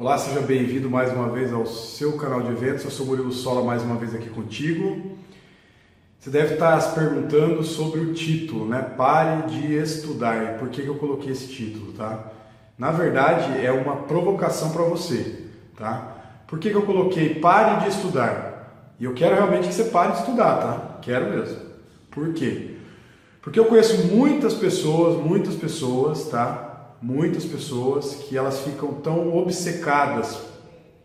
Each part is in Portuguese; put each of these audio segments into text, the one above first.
Olá, seja bem-vindo mais uma vez ao seu canal de eventos. Eu sou Murilo Sola mais uma vez aqui contigo. Você deve estar se perguntando sobre o título, né? Pare de estudar. Por que, eu coloquei esse título, tá? Na verdade, é uma provocação para você, tá? Por que eu coloquei pare de estudar? E eu quero realmente que você pare de estudar, tá? Quero mesmo. Por quê? Porque eu conheço muitas pessoas, muitas pessoas, tá? Muitas pessoas que elas ficam tão obcecadas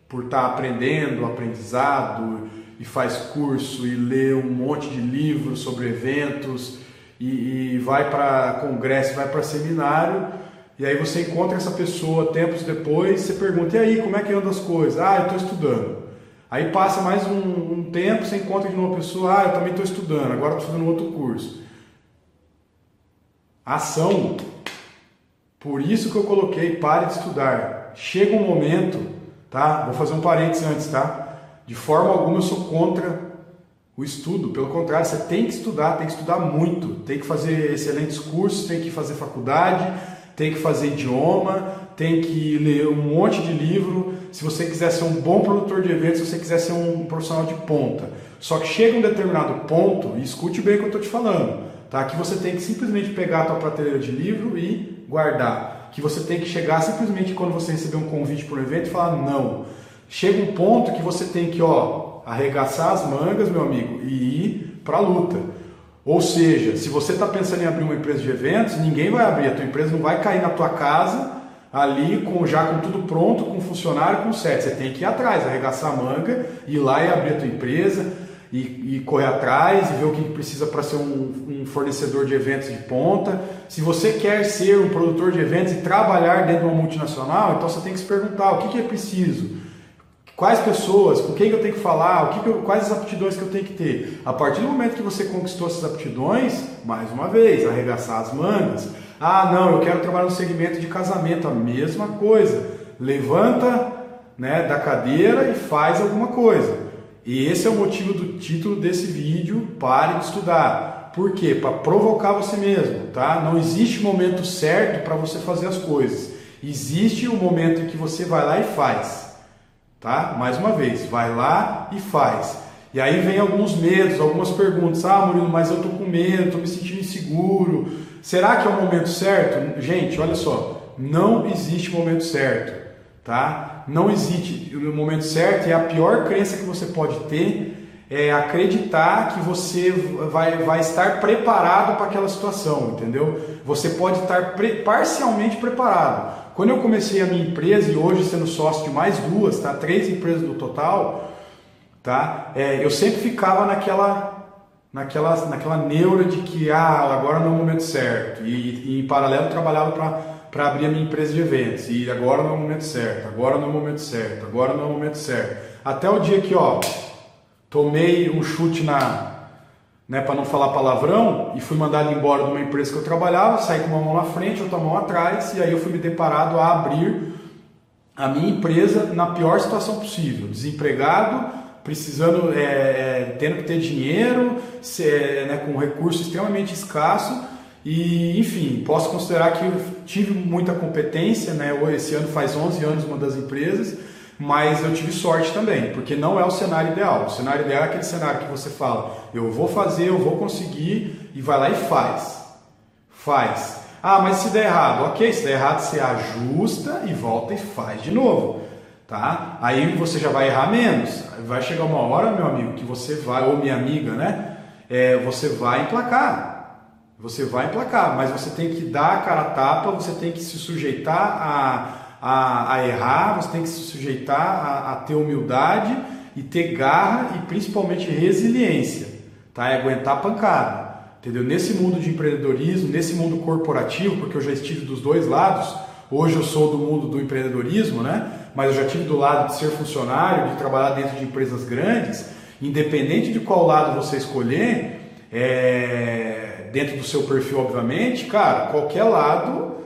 por estar aprendendo, aprendizado e faz curso e lê um monte de livros sobre eventos e, e vai para congresso, vai para seminário e aí você encontra essa pessoa tempos depois, você pergunta e aí como é que anda as coisas? Ah, eu estou estudando. Aí passa mais um, um, tempo, você encontra de uma pessoa, ah, eu também estou estudando, agora estou fazendo outro curso. Ação por isso que eu coloquei pare de estudar. Chega um momento, tá? Vou fazer um parênteses antes, tá? De forma alguma eu sou contra o estudo. Pelo contrário, você tem que estudar, tem que estudar muito, tem que fazer excelentes cursos, tem que fazer faculdade, tem que fazer idioma, tem que ler um monte de livro. Se você quiser ser um bom produtor de eventos, se você quiser ser um profissional de ponta. Só que chega um determinado ponto, e escute bem o que eu estou te falando tá? Que você tem que simplesmente pegar a tua prateleira de livro e guardar. Que você tem que chegar simplesmente quando você receber um convite para um evento e falar não. Chega um ponto que você tem que, ó, arregaçar as mangas, meu amigo, e ir para a luta. Ou seja, se você está pensando em abrir uma empresa de eventos, ninguém vai abrir, a tua empresa não vai cair na tua casa ali com já com tudo pronto, com funcionário, com sete. Você tem que ir atrás, arregaçar a manga, ir lá e abrir a tua empresa, e, e correr atrás e ver o que precisa para ser um, um, fornecedor de eventos de ponta. Se você quer ser um produtor de eventos e trabalhar dentro de uma multinacional, então você tem que se perguntar o que, que é preciso, quais pessoas, com quem eu tenho que falar, o que, eu, quais as aptidões que eu tenho que ter. A partir do momento que você conquistou essas aptidões, mais uma vez, arregaçar as mangas. Ah, não, eu quero trabalhar no segmento de casamento, a mesma coisa. Levanta né, da cadeira e faz alguma coisa. E esse é o motivo do título desse vídeo, pare de estudar. Por quê? Para provocar você mesmo, tá? Não existe momento certo para você fazer as coisas. Existe o momento em que você vai lá e faz, tá? Mais uma vez, vai lá e faz. E aí vem alguns medos, algumas perguntas. Ah, Murilo, mas eu tô com medo, tô me sentindo inseguro. Será que é o momento certo? Gente, olha só, não existe momento certo tá? Não existe o momento certo e a pior crença que você pode ter é acreditar que você vai, vai estar preparado para aquela situação, entendeu? Você pode estar pre, parcialmente preparado. Quando eu comecei a minha empresa e hoje sendo sócio de mais duas, tá? Três empresas no total, tá? É, eu sempre ficava naquela naquela, naquela neura de que ah, agora não é o momento certo. E, e em paralelo trabalhava para para abrir a minha empresa de eventos. E agora não é o momento certo, agora não é o momento certo, agora não é o momento certo. Até o dia que, ó, tomei um chute na, né, para não falar palavrão, e fui mandado embora de uma empresa que eu trabalhava, saí com uma mão na frente, outra mão atrás, e aí eu fui me deparado a abrir a minha empresa na pior situação possível, desempregado, precisando, é, é, tendo que ter dinheiro, ser, né, com um recurso extremamente escasso, e, enfim, posso considerar que tive muita competência, né? Esse ano faz 11 anos uma das empresas, mas eu tive sorte também, porque não é o cenário ideal. O cenário ideal é aquele cenário que você fala, eu vou fazer, eu vou conseguir, e vai lá e faz. Faz. Ah, mas se der errado, ok, se der errado você ajusta e volta e faz de novo. Tá? Aí você já vai errar menos. Vai chegar uma hora, meu amigo, que você vai, ou minha amiga, né? É, você vai emplacar. Você vai emplacar, mas você tem que dar a cara a tapa, você tem que se sujeitar a, a, a errar, você tem que se sujeitar a, a, ter humildade e ter garra e principalmente resiliência, tá? É aguentar a pancada, entendeu? Nesse mundo de empreendedorismo, nesse mundo corporativo, porque eu já estive dos dois lados, hoje eu sou do mundo do empreendedorismo, né? Mas eu já tive do lado de ser funcionário, de trabalhar dentro de empresas grandes, independente de qual lado você escolher, é dentro do seu perfil, obviamente, cara, qualquer lado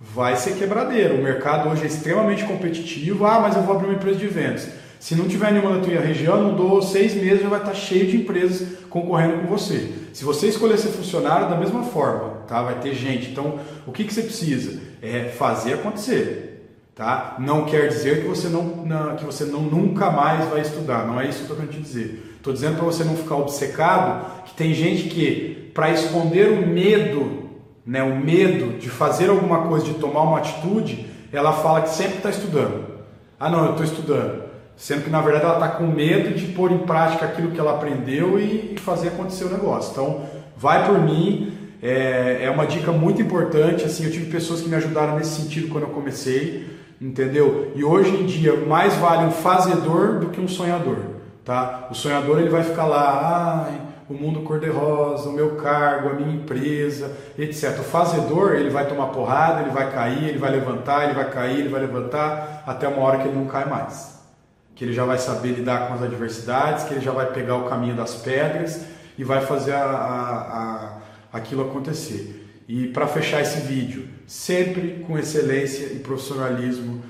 vai ser quebradeiro. O mercado hoje é extremamente competitivo. Ah, mas eu vou abrir uma empresa de eventos. Se não tiver nenhuma na tua região, não dou seis meses, já vai estar cheio de empresas concorrendo com você. Se você escolher ser funcionário, da mesma forma, tá? Vai ter gente. Então, o que, que você precisa? É fazer acontecer. tá? Não quer dizer que você não, não que você não nunca mais vai estudar, não é isso que eu estou querendo te dizer. Estou dizendo para você não ficar obcecado que tem gente que para esconder o medo, né, o medo de fazer alguma coisa, de tomar uma atitude, ela fala que sempre está estudando. Ah, não, eu estou estudando. Sendo que na verdade ela está com medo de pôr em prática aquilo que ela aprendeu e, fazer acontecer o negócio. Então, vai por mim. É, é uma dica muito importante. Assim, eu tive pessoas que me ajudaram nesse sentido quando eu comecei, entendeu? E hoje em dia mais vale um fazedor do que um sonhador, tá? O sonhador ele vai ficar lá, ai, o mundo cor-de-rosa, o meu cargo, a minha empresa, etc. O fazedor, ele vai tomar porrada, ele vai cair, ele vai levantar, ele vai cair, ele vai levantar, até uma hora que ele não cai mais. Que ele já vai saber lidar com as adversidades, que ele já vai pegar o caminho das pedras e vai fazer a, a, a, aquilo acontecer. E para fechar esse vídeo, sempre com excelência e profissionalismo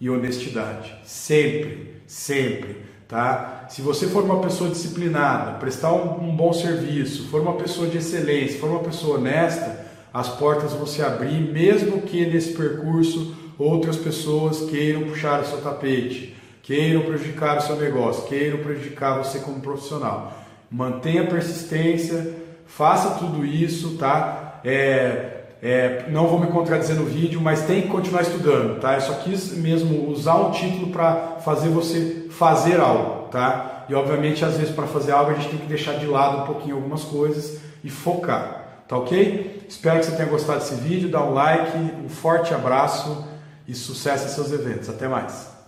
e honestidade. Sempre, sempre Tá? Se você for uma pessoa disciplinada, prestar um, um, bom serviço, for uma pessoa de excelência, for uma pessoa honesta, as portas vão se abrir, mesmo que nesse percurso outras pessoas queiram puxar o seu tapete, queiram prejudicar o seu negócio, queiram prejudicar você como profissional. Mantenha persistência, faça tudo isso, tá? É, é, não vou me contradizer no vídeo, mas tem que continuar estudando, tá? Eu só quis mesmo usar um título para fazer você fazer algo, tá? E obviamente, às vezes, para fazer algo, a gente tem que deixar de lado um pouquinho algumas coisas e focar, tá ok? Espero que você tenha gostado desse vídeo, dá um like, um forte abraço e sucesso em seus eventos. Até mais!